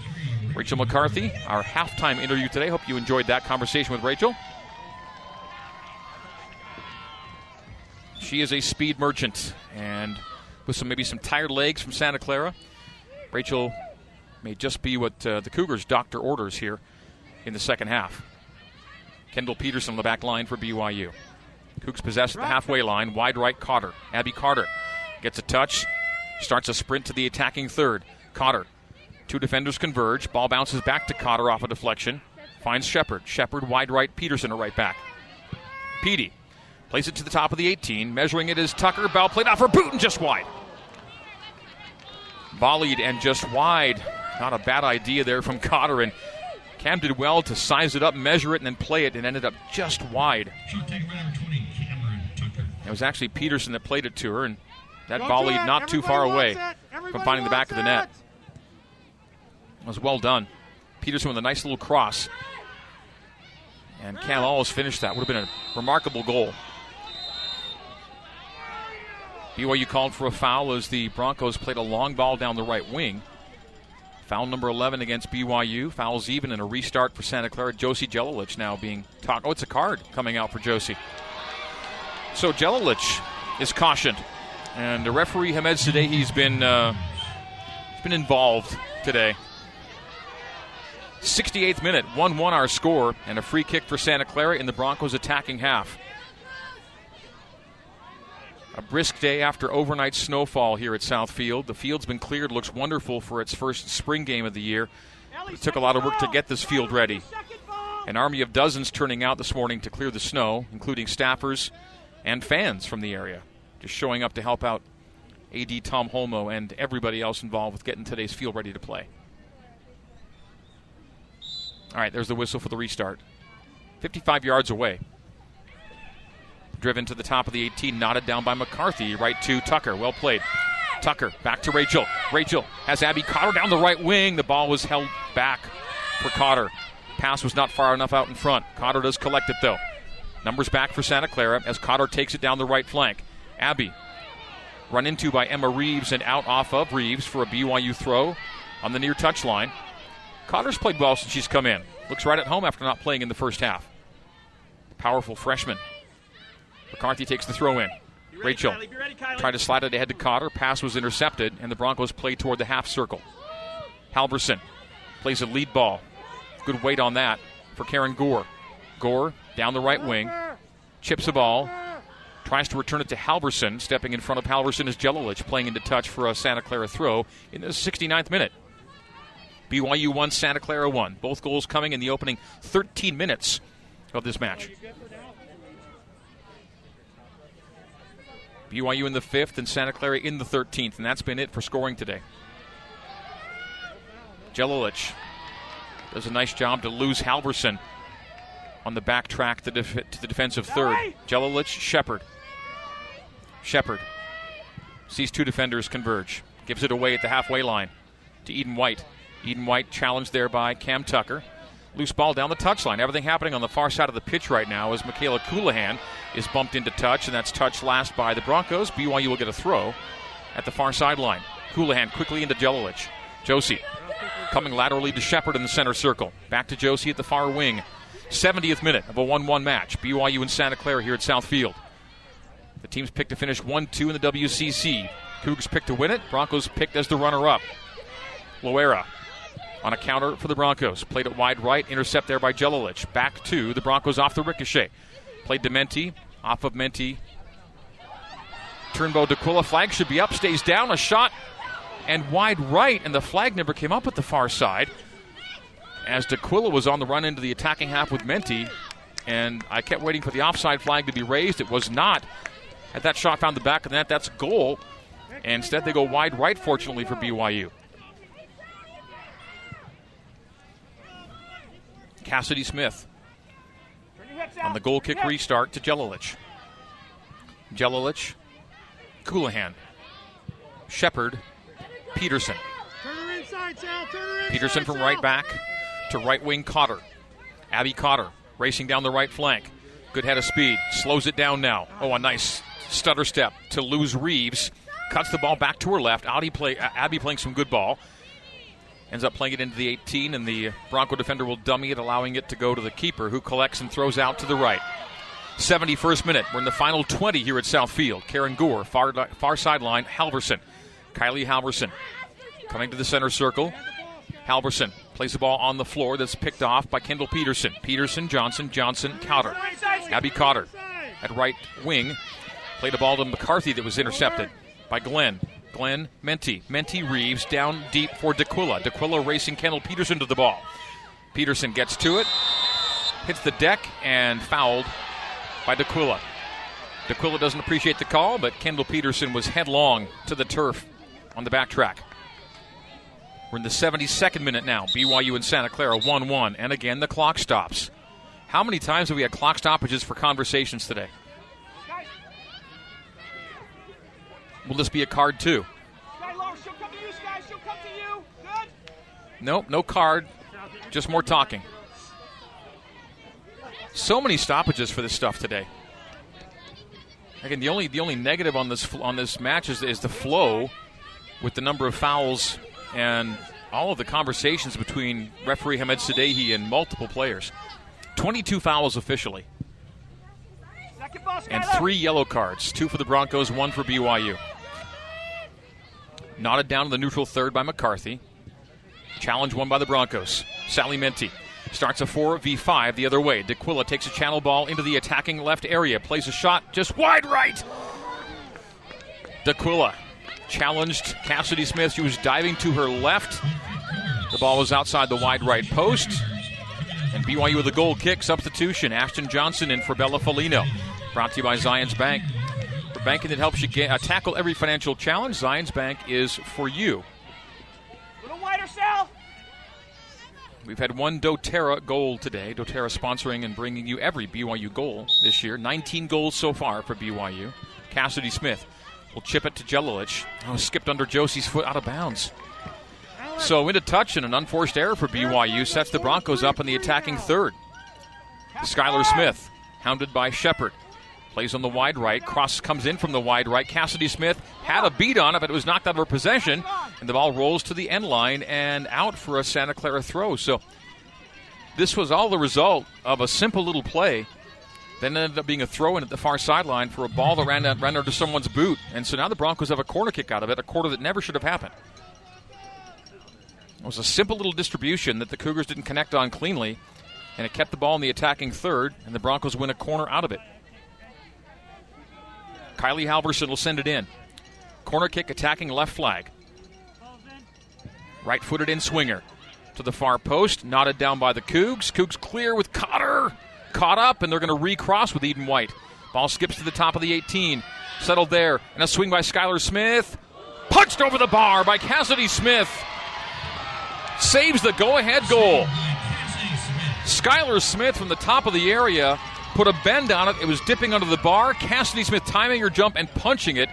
Rachel McCarthy, our halftime interview today. Hope you enjoyed that conversation with Rachel. She is a speed merchant, and with some maybe some tired legs from Santa Clara, Rachel may just be what uh, the Cougars' doctor orders here in the second half. Kendall Peterson on the back line for BYU. Cougs possessed at the halfway line, wide right Cotter. Abby Cotter gets a touch, starts a sprint to the attacking third. Cotter. Two defenders converge. Ball bounces back to Cotter off a deflection. Finds Shepard. Shepard wide right. Peterson a right back. Petey Plays it to the top of the 18. Measuring it is Tucker. Bell played off for Booten just wide. Volleyed and just wide. Not a bad idea there from Cotter. And Cam did well to size it up, measure it, and then play it, and ended up just wide. It was actually Peterson that played it to her, and that volleyed not too far away from finding the back of the net. Was well done. Peterson with a nice little cross. And Cam almost finished that. Would have been a remarkable goal. BYU called for a foul as the Broncos played a long ball down the right wing. Foul number 11 against BYU. Fouls even in a restart for Santa Clara. Josie Jelilich now being talked. Oh, it's a card coming out for Josie. So Jelilich is cautioned. And the referee, Hamed today, he's been, uh, he's been involved today. 68th minute, 1 1 our score, and a free kick for Santa Clara in the Broncos attacking half. A brisk day after overnight snowfall here at Southfield. The field's been cleared, looks wonderful for its first spring game of the year. It took a lot of work to get this field ready. An army of dozens turning out this morning to clear the snow, including staffers and fans from the area. just showing up to help out AD Tom Holmoe and everybody else involved with getting today's field ready to play. All right, there's the whistle for the restart. 55 yards away. Driven to the top of the 18, knotted down by McCarthy. Right to Tucker. Well played. Tucker back to Rachel. Rachel has Abby Cotter down the right wing. The ball was held back for Cotter. Pass was not far enough out in front. Cotter does collect it though. Numbers back for Santa Clara as Cotter takes it down the right flank. Abby run into by Emma Reeves and out off of Reeves for a BYU throw on the near touchline. Cotter's played well since she's come in. Looks right at home after not playing in the first half. Powerful freshman. McCarthy takes the throw in. Rachel Kylie, ready, tried to slide it ahead to Cotter. Pass was intercepted, and the Broncos play toward the half circle. Halverson plays a lead ball. Good weight on that for Karen Gore. Gore down the right wing, chips a ball, tries to return it to Halverson. Stepping in front of Halverson is Jelilich playing into touch for a Santa Clara throw in the 69th minute. BYU 1, Santa Clara 1. Both goals coming in the opening 13 minutes of this match. BYU in the fifth and Santa Clara in the 13th, and that's been it for scoring today. Jelilich does a nice job to lose Halverson on the back track to, def- to the defensive third. Jelilich, Shepard. Shepard sees two defenders converge, gives it away at the halfway line to Eden White. Eden White challenged there by Cam Tucker. Loose ball down the touchline. Everything happening on the far side of the pitch right now as Michaela Colohan is bumped into touch, and that's touched last by the Broncos. BYU will get a throw at the far sideline. Colohan quickly into Jelilich. Josie coming laterally to Shepard in the center circle. Back to Josie at the far wing. 70th minute of a 1 1 match. BYU and Santa Clara here at Southfield. The teams picked to finish 1 2 in the WCC. Cougs picked to win it. Broncos picked as the runner up. Loera on a counter for the Broncos. Played it wide right, intercept there by Jelilich. Back to the Broncos off the ricochet. Played to Menti, off of Menti. Turnbow D'Aquila flag should be up, stays down, a shot and wide right, and the flag never came up at the far side. As D'Aquila was on the run into the attacking half with Menti, and I kept waiting for the offside flag to be raised. It was not. Had that shot found the back of the net, that's goal. And instead, they go wide right, fortunately, for BYU. Cassidy Smith Turn your hips on the goal kick restart to Jelilich. Jelilich, Colohan, Shepard, Peterson. Inside, Sal. Turn her inside, Peterson from right back to right wing Cotter. Abby Cotter racing down the right flank. Good head of speed. Slows it down now. Oh, a nice stutter step to lose Reeves. Cuts the ball back to her left. Audi play, uh, Abby playing some good ball. Ends up playing it into the 18, and the Bronco defender will dummy it, allowing it to go to the keeper, who collects and throws out to the right. 71st minute. We're in the final 20 here at Southfield. Karen Gore, far, far sideline. Halverson. Kylie Halverson coming to the center circle. Halverson plays the ball on the floor that's picked off by Kendall Peterson. Peterson, Johnson, Johnson, Cotter. Abby Cotter at right wing played a ball to McCarthy that was intercepted by Glenn. Glenn, Menti. Menti Reeves down deep for D'Aquila. D'Aquila racing Kendall Peterson to the ball. Peterson gets to it, hits the deck, and fouled by D'Aquila. D'Aquila doesn't appreciate the call, but Kendall Peterson was headlong to the turf on the backtrack. We're in the 72nd minute now. BYU and Santa Clara 1 1. And again, the clock stops. How many times have we had clock stoppages for conversations today? Will this be a card too? Sky low. She'll come to you, Sky. She'll come to you. Good. Nope, no card. Just more talking. So many stoppages for this stuff today. Again, the only the only negative on this on this match is, is the flow with the number of fouls and all of the conversations between referee Hamed Sadehi and multiple players. 22 fouls officially Second ball, Sky and three yellow cards, two for the Broncos, one for BYU. Knotted down to the neutral third by McCarthy. Challenge won by the Broncos. Sally Menti starts a 4v5 the other way. D'Aquila takes a channel ball into the attacking left area, plays a shot just wide right. D'Aquila challenged Cassidy Smith. She was diving to her left. The ball was outside the wide right post. And BYU with a goal kick substitution. Ashton Johnson in for Bella Folino. Brought to you by Zions Bank. Banking that helps you get, uh, tackle every financial challenge. Zions Bank is for you. Little wider, Sal. We've had one doTERRA goal today. doTERRA sponsoring and bringing you every BYU goal this year. 19 goals so far for BYU. Cassidy Smith will chip it to Jelilich. Oh, skipped under Josie's foot out of bounds. So into touch and an unforced error for BYU sets the Broncos up in the attacking third. Skylar Smith, hounded by Shepard. Plays on the wide right. Cross comes in from the wide right. Cassidy Smith had a beat on it, but it was knocked out of her possession. And the ball rolls to the end line and out for a Santa Clara throw. So this was all the result of a simple little play. Then ended up being a throw in at the far sideline for a ball that ran, ran under someone's boot. And so now the Broncos have a corner kick out of it, a quarter that never should have happened. It was a simple little distribution that the Cougars didn't connect on cleanly, and it kept the ball in the attacking third, and the Broncos win a corner out of it. Kylie Halverson will send it in. Corner kick attacking left flag. Right footed in swinger to the far post, knotted down by the Cougs. Cougs clear with Cotter. Caught up, and they're going to recross with Eden White. Ball skips to the top of the 18. Settled there, and a swing by Skylar Smith. Punched over the bar by Cassidy Smith. Saves the go ahead goal. Skylar Smith from the top of the area put a bend on it. It was dipping under the bar. Cassidy Smith timing her jump and punching it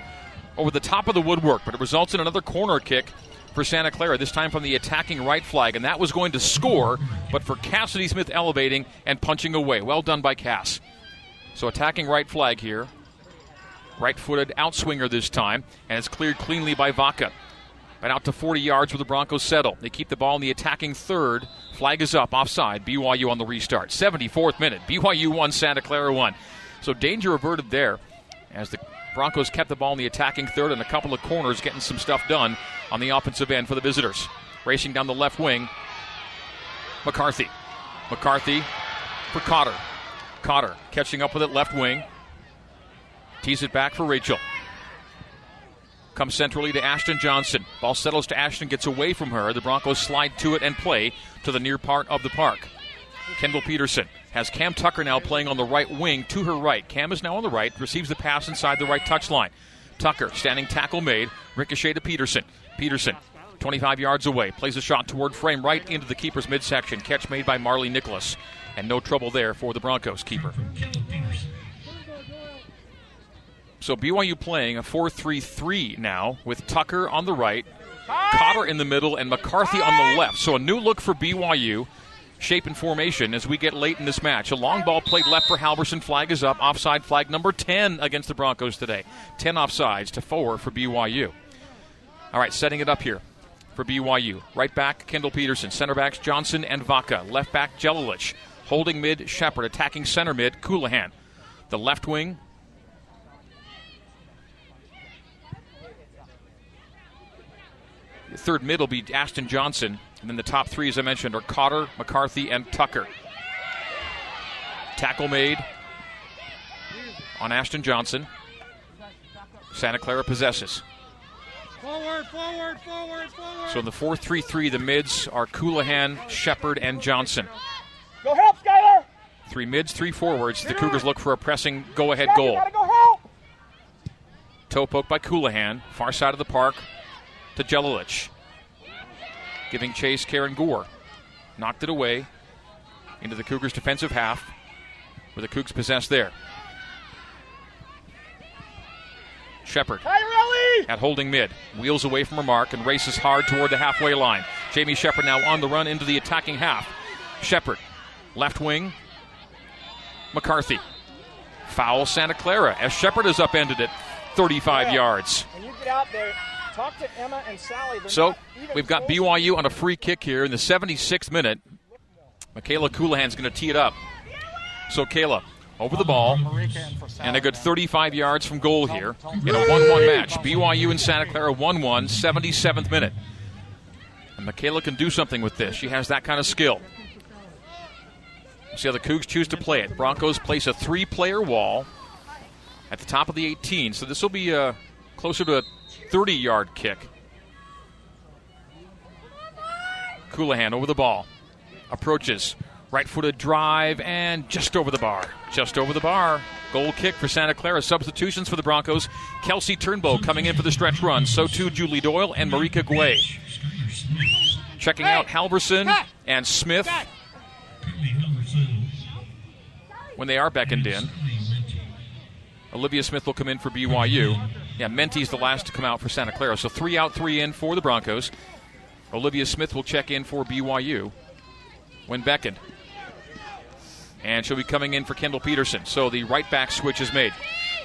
over the top of the woodwork, but it results in another corner kick for Santa Clara, this time from the attacking right flag, and that was going to score, but for Cassidy Smith elevating and punching away. Well done by Cass. So attacking right flag here. Right footed outswinger this time, and it's cleared cleanly by Vaca. But out to 40 yards where the Broncos settle. They keep the ball in the attacking third. Flag is up, offside. BYU on the restart. 74th minute. BYU 1, Santa Clara 1. So danger averted there as the Broncos kept the ball in the attacking third and a couple of corners getting some stuff done on the offensive end for the visitors. Racing down the left wing, McCarthy. McCarthy for Cotter. Cotter catching up with it left wing. Tees it back for Rachel. Comes centrally to Ashton Johnson. Ball settles to Ashton, gets away from her. The Broncos slide to it and play to the near part of the park. Kendall Peterson has Cam Tucker now playing on the right wing to her right. Cam is now on the right, receives the pass inside the right touchline. Tucker standing tackle made, ricochet to Peterson. Peterson, 25 yards away, plays a shot toward frame right into the keeper's midsection. Catch made by Marley Nicholas, and no trouble there for the Broncos keeper. So BYU playing a 4 3 3 now with Tucker on the right, Cotter in the middle, and McCarthy on the left. So a new look for BYU. Shape and formation as we get late in this match. A long ball played left for Halverson. Flag is up. Offside flag number 10 against the Broncos today. 10 offsides to 4 for BYU. All right, setting it up here for BYU. Right back, Kendall Peterson. Center backs, Johnson and Vaca. Left back, Jelilich. Holding mid, Shepard. Attacking center mid, Colohan. The left wing, third mid will be Ashton Johnson. And then the top three, as I mentioned, are Cotter, McCarthy, and Tucker. Tackle made on Ashton Johnson. Santa Clara possesses. Forward, forward, forward, forward. So in the 4 3 3, the mids are Colohan, Shepard, and Johnson. Go help, Skylar. Three mids, three forwards. The Cougars look for a pressing go ahead goal. go help. Toe poke by Colohan, far side of the park to Jelilich. Giving chase, Karen Gore. Knocked it away into the Cougars' defensive half, where the Cougs possess there. Shepard at holding mid. Wheels away from her mark and races hard toward the halfway line. Jamie Shepard now on the run into the attacking half. Shepard, left wing. McCarthy. Foul Santa Clara as Shepard has upended it 35 Yeah. yards. When you get out there, talk to Emma and Sally. They're So we've got. BYU on a free kick here in the 76th minute. Michaela Colohan's going to tee it up. So Kayla over the ball and a good 35 yards from goal here in a 1-1 match. BYU and Santa Clara 1-1, 77th minute. And Michaela can do something with this. She has that kind of skill. See how the Cougs choose to play it. Broncos place a three-player wall at the top of the 18, so this will be uh, closer to a 30-yard kick. Colohan over the ball. Approaches. Right footed drive and just over the bar. Just over the bar. Goal kick for Santa Clara. Substitutions for the Broncos. Kelsey Turnbow coming in for the stretch run. So too Julie Doyle and Marika Guay. Checking out Halverson and Smith when they are beckoned in. Olivia Smith will come in for BYU. Yeah, Menti's the last to come out for Santa Clara. So three out, three in for the Broncos. Olivia Smith will check in for BYU when beckoned. And she'll be coming in for Kendall Peterson. So the right back switch is made.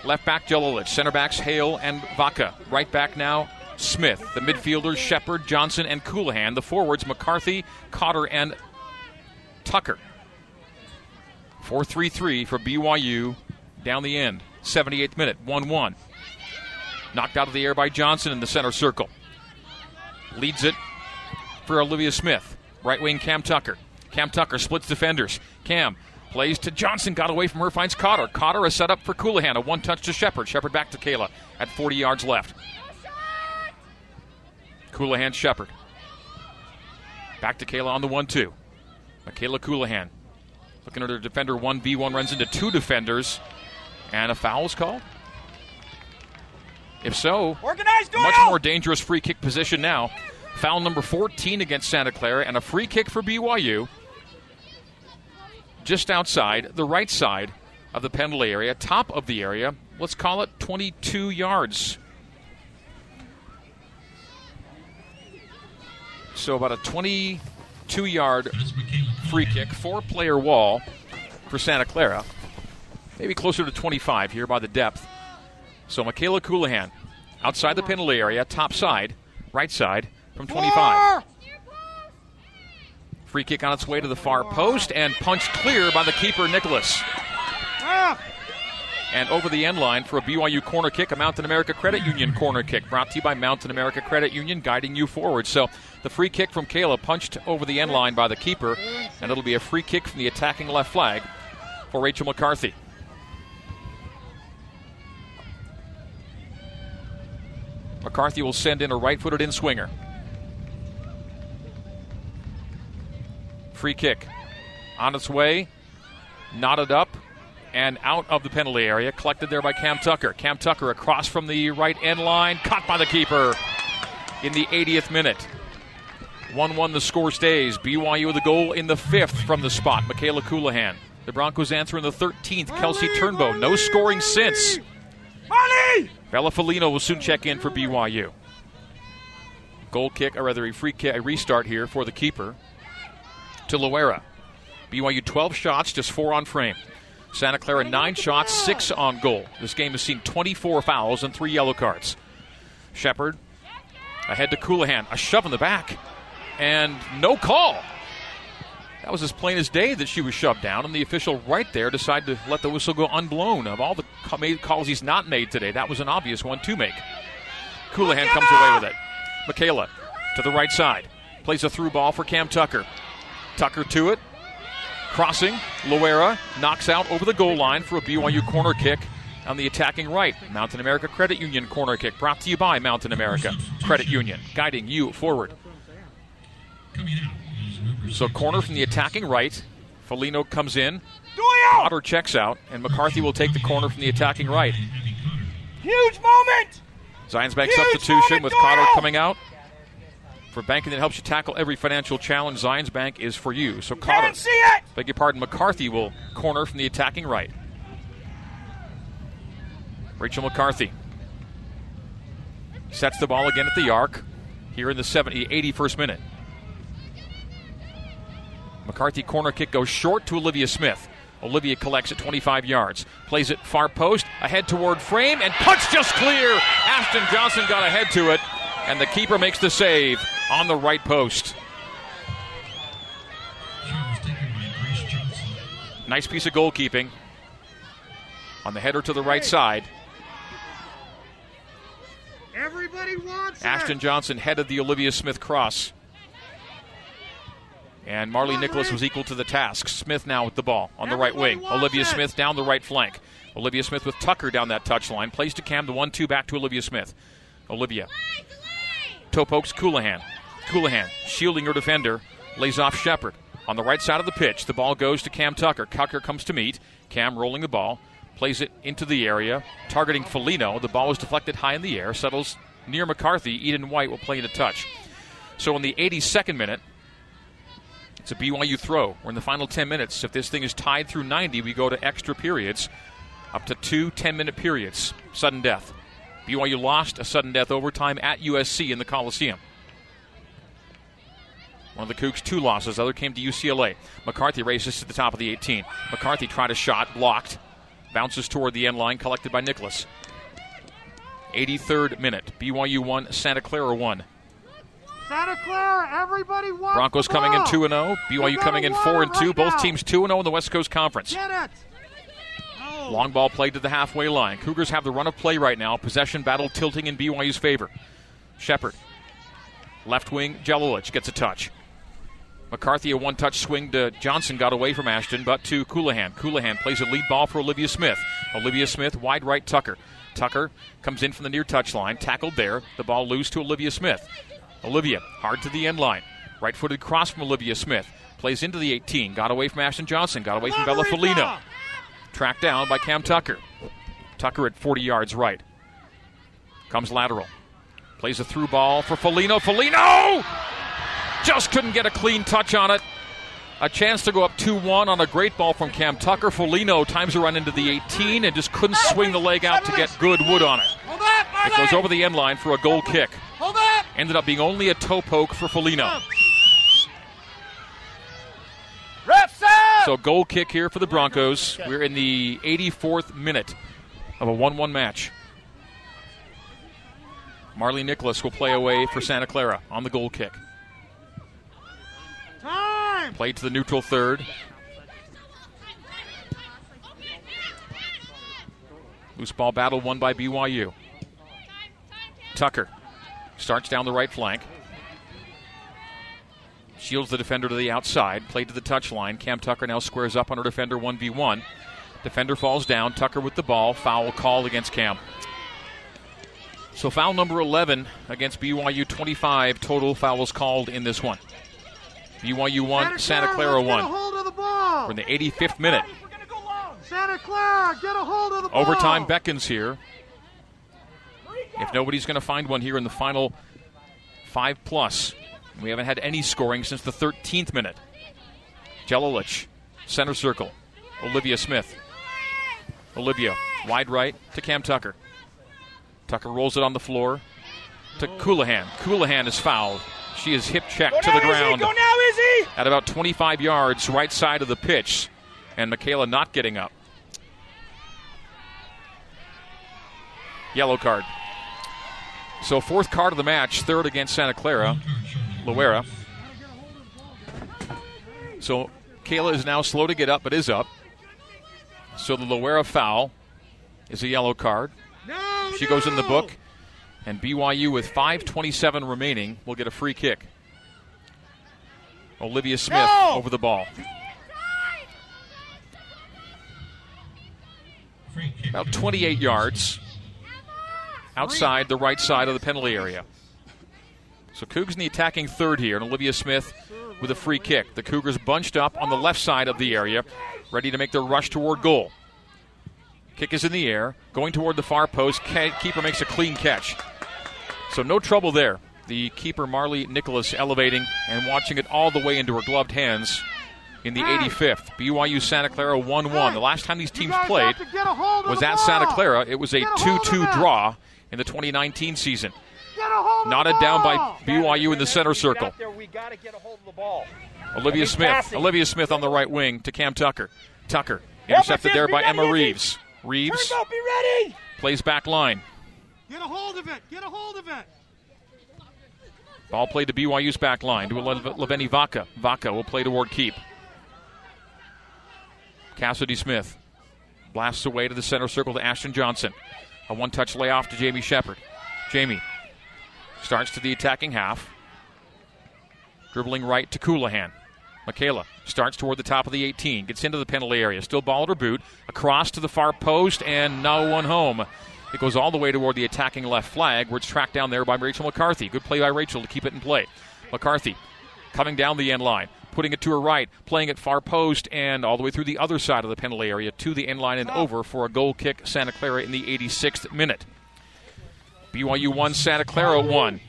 Left back Jelilich, center backs Hale and Vaca. Right back now Smith. The midfielders Shepard, Johnson, and Colohan. The forwards McCarthy, Cotter, and Tucker. 4 3 3 for BYU down the end. 78th minute, 1 1. Knocked out of the air by Johnson in the center circle. Leads it for Olivia Smith. Right wing Cam Tucker. Cam Tucker splits defenders. Cam plays to Johnson, got away from her, finds Cotter. Cotter is set up for Colohan. A one touch to Shepard. Shepard back to Kayla at 40 yards left. Colohan Shepard. Back to Kayla on the 1 2. Michaela Colohan looking at her defender 1v1, runs into two defenders, and a foul is called. If so, Organized much more dangerous free kick position now. Foul number 14 against Santa Clara, and a free kick for BYU just outside the right side of the penalty area, top of the area. Let's call it 22 yards. So about a 22 yard free kick, four player wall for Santa Clara. Maybe closer to 25 here by the depth. So Michaela Colohan outside the penalty area, top side, right side from 25. Free kick on its way to the far post and punched clear by the keeper, Nicholas. Ah! And over the end line for a BYU corner kick, a Mountain America Credit Union corner kick, brought to you by Mountain America Credit Union, guiding you forward. So the free kick from Kayla punched over the end line by the keeper, and it'll be a free kick from the attacking left flag for Rachel McCarthy. McCarthy will send in a right footed in swinger. Free kick on its way, knotted up, and out of the penalty area. Collected there by Cam Tucker. Cam Tucker across from the right end line, caught by the keeper in the 80th minute. 1 1 the score stays. BYU with a goal in the fifth from the spot. Michaela Colohan. The Broncos answer in the 13th. Kelsey Turnbow. No scoring since. Molly! Bella Folino will soon check in for BYU. Goal kick, or rather a free kick, a restart here for the keeper to Loera. BYU 12 shots, just four on frame. Santa Clara 9 shots, 6 on goal. This game has seen 24 fouls and 3 yellow cards. Shepard ahead to Colohan. A shove in the back. And no call. That was as plain as day that she was shoved down, and the official right there decided to let the whistle go unblown. Of all the calls he's not made today, that was an obvious one to make. Colohan comes away with it. Michaela to the right side. Plays a through ball for Cam Tucker. Tucker to it. Crossing. Loera knocks out over the goal line for a BYU corner kick on the attacking right. Mountain America Credit Union corner kick brought to you by Mountain America Credit Union, guiding you forward. So corner from the attacking right. Folino comes in. Cotter checks out, and McCarthy will take the corner from the attacking right. Huge moment! Zions Bank Huge substitution moment, with! Cotter coming out. For banking that helps you tackle every financial challenge, Zions Bank is for you. So Cotter, Can't see it! beg your pardon, McCarthy will corner from the attacking right. Rachel McCarthy sets the ball again at the arc here in the 70, 81st minute. McCarthy corner kick goes short to Olivia Smith. Olivia collects at 25 yards, plays it far post, ahead toward frame, and punch just clear. Ashton Johnson got ahead to it, and the keeper makes the save on the right post. Nice piece of goalkeeping on the header to the right side. Everybody wants Ashton Johnson headed the Olivia Smith cross. And Marley Nicholas was equal to the task. Smith now with the ball on the right wing. Olivia. Smith down the right flank. Olivia Smith with Tucker down that touchline. Plays to Cam, the 1 2 back to Olivia Smith. Olivia. Toe pokes Colohan. Colohan shielding her defender. Lays off Shepard. On the right side of the pitch, the ball goes to Cam Tucker. Tucker comes to meet. Cam rolling the ball. plays it into the area, targeting Folino. The ball is deflected high in the air, settles near McCarthy. Eden White will play in a touch. So in the 82nd minute, it's a BYU throw. We're in the final 10 minutes. If this thing is tied through 90, we go to extra periods, up to two 10 minute periods. Sudden death. BYU lost a sudden death overtime at USC in the Coliseum. One of the Cougs, two losses. The other came to UCLA. McCarthy races to the top of the 18. McCarthy tried a shot, blocked. Bounces toward the end line, collected by Nicholas. 83rd minute. BYU 1, Santa Clara 1. Santa Clara, everybody wants Broncos coming in 2 0. BYU coming in 4 it and 2. right Both now. teams 2 0 in the West Coast Conference. Get it. No. Long ball played to the halfway line. Cougars have the run of play right now. Possession battle tilting in BYU's favor. Shepard. Left wing, Jelilich gets a touch. McCarthy, a one touch swing to Johnson, got away from Ashton, but to Colohan. Colohan plays a lead ball for Olivia Smith. Olivia Smith, wide right, Tucker. Tucker comes in from the near touch line, tackled there. The ball loose to Olivia Smith. Olivia, hard to the end line. Right footed cross from Olivia Smith. Plays into the 18. Got away from Ashton Johnson. Got away from Bella! Folino. Tracked down by Cam Tucker. Tucker at 40 yards right. Comes lateral. Plays a through ball for Folino. Folino! Just couldn't get a clean touch on it. A chance to go up 2 1 on a great ball from Cam Tucker. Folino times a run into the 18 and just couldn't swing the leg out to get good wood on it. It goes over the end line for a goal kick. Hold up. Ended up being only a toe poke for Folino. So goal kick here for the Broncos. We're in the 84th minute of a 1-1 match. Marley Nicholas will play away for Santa Clara on the goal kick. Time. Played to the neutral third. Loose ball battle won by BYU. Tucker starts down the right flank. Shields the defender to the outside. Played to the touchline. Cam Tucker now squares up on her defender 1v1. Defender falls down. Tucker with the ball. Foul called against Cam. So foul number 11 against BYU. 25 total fouls called in this one. BYU 1, Santa Clara let's 1. hold of the. We're in the 85th minute. We're gonna go long. Santa Clara, get a hold of the ball. Overtime beckons here. If nobody's going to find one here in the final five plus, we haven't had any scoring since the 13th minute. Jelilich, center circle. Olivia Smith. Olivia, wide right to Cam Tucker. Tucker rolls it on the floor to Colohan. Colohan is fouled. She is hip checked to the ground Go now, Izzy. at about 25 yards, right side of the pitch, and Michaela not getting up. Yellow card. So fourth card of the match, third against Santa Clara, Loera. So Kayla is now slow to get up, but is up. So the Loera foul is a yellow card. No, She goes in the book, and BYU with 5:27 remaining will get a free kick. Olivia Smith No! over the ball. About 28 yards outside the right side of the penalty area. So Cougs in the attacking third here, and Olivia Smith with a free kick. The Cougars bunched up on the left side of the area, ready to make their rush toward goal. Kick is in the air, going toward the far post. Keeper makes a clean catch. So no trouble there. The keeper, Marley Nicholas, elevating and watching it all the way into her gloved hands in the 85th. BYU Santa Clara 1 1. The last time these teams played have to get a hold of was at. Santa Clara. It was a 2 2 draw in the 2019 season. Get a hold of Knotted down by. BYU in the center circle. Out there, we gotta get a hold of the ball. Olivia Smith. Olivia Smith on the right wing to Cam Tucker. Tucker intercepted there by Emma Reeves. Reeves Turnbow, be ready. plays back line. Get a hold of it. Get a hold of it. Ball played to BYU's back line to Le- Leveni Vaca. Vaca will play toward keep. Cassidy Smith blasts away to the center circle to Ashton Johnson. A one touch layoff to Jamie Shepard. Jamie starts to the attacking half. Dribbling right to Colohan. Michaela starts toward the top of the 18, gets into the penalty area, still ball at her boot, across to the far post, and no one home. It goes all the way toward the attacking left flag, where it's tracked down there by Rachel McCarthy. Good play by Rachel to keep it in play. McCarthy coming down the end line, putting it to her right, playing it far post and all the way through the other side of the penalty area to the end line and over for a goal kick, Santa Clara in the 86th minute. BYU 1, Santa Clara 1.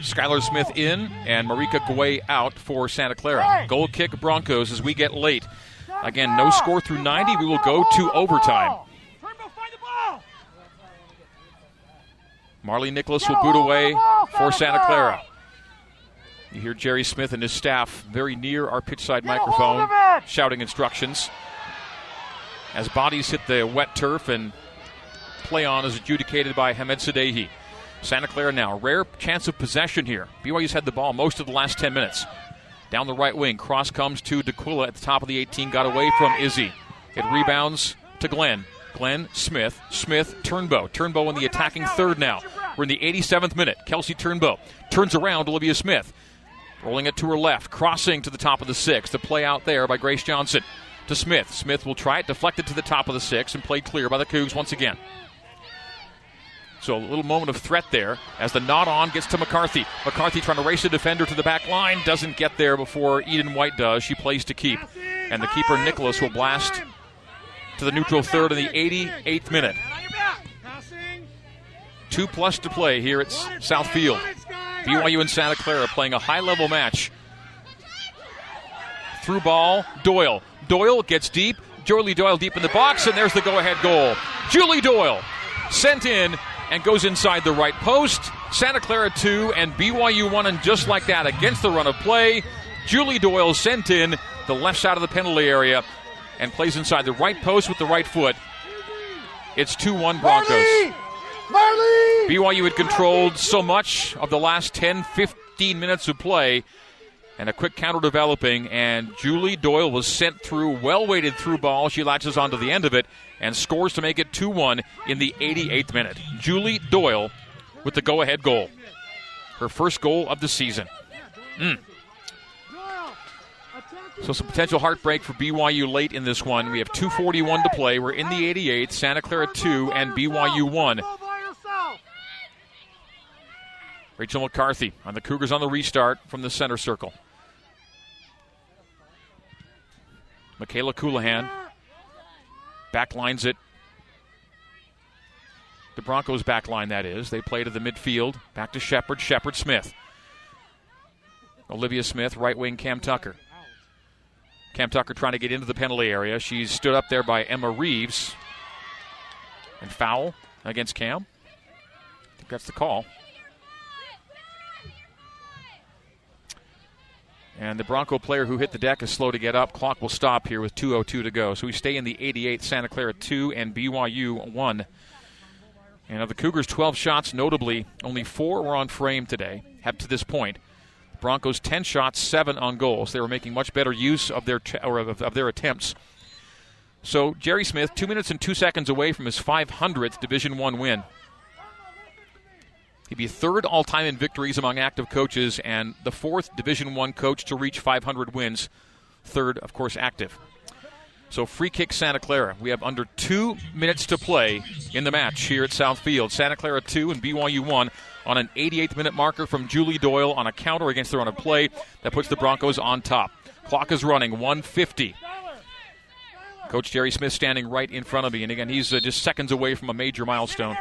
Skylar Smith in and Marika Guay out for Santa Clara. Goal kick Broncos as we get late. Again, no score through 90. We will go to overtime. Marley Nicholas will boot away for Santa Clara. You hear Jerry Smith and his staff very near our pitch side microphone shouting instructions. As bodies hit the wet turf and play on is adjudicated by Hamed Sadehi. Santa Clara now, rare chance of possession here. BYU's had the ball most of the last 10 minutes. Down the right wing, cross comes to D'Aquila at the top of the 18, got away from Izzy. It rebounds to Glenn. Glenn Smith, Smith, Turnbow. Turnbow in the attacking third now. We're in the 87th minute. Kelsey Turnbow turns around Olivia Smith. Rolling it to her left, crossing to the top of the six. The play out there by Grace Johnson to Smith. Smith will try it, deflected to the top of the six, and played clear by the Cougs once again. So a little moment of threat there as the nod on gets to McCarthy. McCarthy trying to race the defender to the back line, doesn't get there before Eden White does. She plays to keep. And the keeper, Nicholas, will blast to the neutral third in the 88th minute. Two plus to play here at Southfield. BYU and Santa Clara playing a high level match. Through ball, Doyle. Doyle gets deep. Julie Doyle deep in the box, and there's the go ahead goal. Julie Doyle sent in and goes inside the right post. Santa Clara 2 and BYU 1, and just like that, against the run of play, Julie Doyle sent in the left side of the penalty area and plays inside the right post with the right foot. It's 2 1 Broncos. Marley! BYU had controlled so much of the last 10, 15 minutes of play, and a quick counter developing, and Julie Doyle was sent through, well weighted through ball. She latches onto the end of it and scores to make it 2 1 in the 88th minute. Julie Doyle with the go ahead goal. Her first goal of the season. Mm. So some potential heartbreak for BYU late in this one. We have 241 to play. We're in the 88th. Santa Clara 2 and BYU 1. Rachel McCarthy on the Cougars on the restart from the center circle. Michaela Colohan backlines it. The Broncos backline, that is. They play to the midfield. Back to Shepard. Shepard Smith. Olivia Smith, right wing Cam Tucker. Cam Tucker trying to get into the penalty area. She's stood up there by Emma Reeves. And foul against Cam. I think that's the call. And the Bronco player who hit the deck is slow to get up. Clock will stop here with 2.02 to go. So we stay in the 88th, Santa Clara 2 and BYU 1. And of the Cougars' 12 shots, notably, only four were on frame today, up to this point. Broncos 10 shots, 7 on goals. They were making much better use of their, t- or of, of their attempts. So Jerry Smith, 2 minutes and 2 seconds away from his 500th Division 1 win. He'd be third all time in victories among active coaches and the fourth Division One coach to reach 500 wins. Third, of course, active. So free kick Santa Clara. We have under two minutes to play in the match here at Southfield. Santa Clara 2 and BYU 1 on an 88th minute marker from Julie Doyle on a counter against the run of play that puts the Broncos on top. Clock is running 150. Coach Jerry Smith standing right in front of me, and again, he's uh, just seconds away from a major milestone.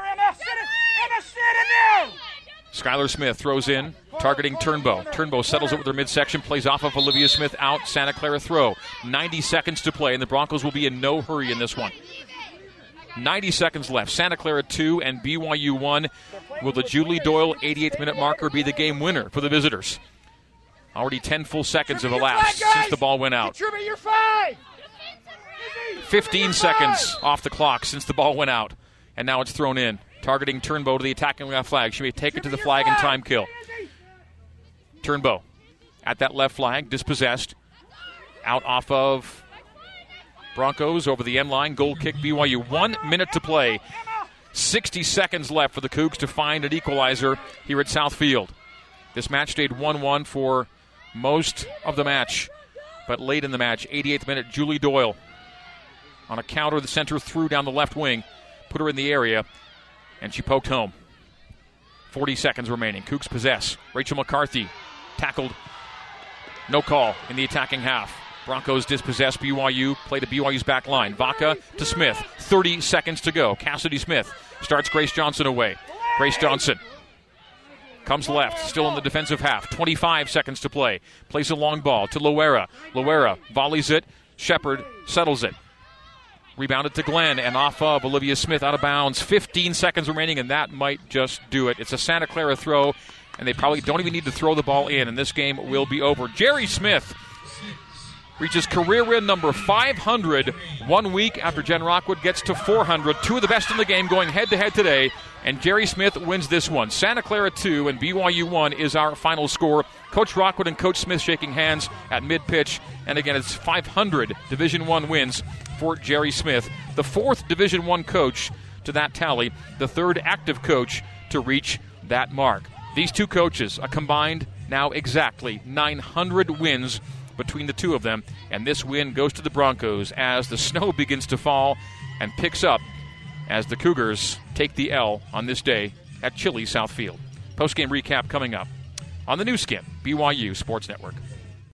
Skylar Smith throws in, targeting Turnbow. Turnbow settles it with her midsection, plays off of Olivia Smith out. Santa Clara throw. 90 seconds to play, and the Broncos will be in no hurry in this one. 90 seconds left. Santa Clara 2 and BYU 1. Will the Julie Doyle 88th minute marker be the game winner for the visitors? Already 10 full seconds have elapsed since the ball went out. 15 seconds off the clock since the ball went out, and now it's thrown in targeting Turnbow to the attacking left flag. She may take it to the flag and time kill. Turnbow at that left flag, dispossessed. Out off of Broncos over the end line. Goal kick BYU. One minute to play. 60 seconds left for the Cougs to find an equalizer here at Southfield. This match stayed 1 1 for most of the match. But late in the match, 88th minute, Julie Doyle on a counter, the center threw down the left wing, put her in the area and she poked home. 40 seconds remaining. Cougs possess. Rachel McCarthy tackled No call in the attacking half. Broncos dispossess BYU, play to BYU's back line. Vaca to Smith. 30 seconds to go. Cassidy Smith starts Grace Johnson away. Grace Johnson comes left, still in the defensive half. 25 seconds to play. Plays a long ball to Loera. Loera volleys it. Shepard settles it. Rebounded to Glenn and off of Olivia Smith out of bounds. 15 seconds remaining, and that might just do it. It's a Santa Clara throw, and they probably don't even need to throw the ball in, and this game will be over. Jerry Smith reaches career win number 500 one week after Jen Rockwood gets to 400. Two of the best in the game going head to head today, and Jerry Smith wins this one. Santa Clara 2 and BYU 1 is our final score. Coach Rockwood and Coach Smith shaking hands at mid pitch, and again, it's 500 Division 1 wins for Jerry Smith, the fourth Division One coach to that tally, the third active coach to reach that mark. These two coaches, a combined now exactly 900 wins between the two of them, and this win goes to the Broncos as the snow begins to fall and picks up as the Cougars take the L on this day at Chili Southfield. Post game recap coming up on the Nu Skin, BYU Sports Network.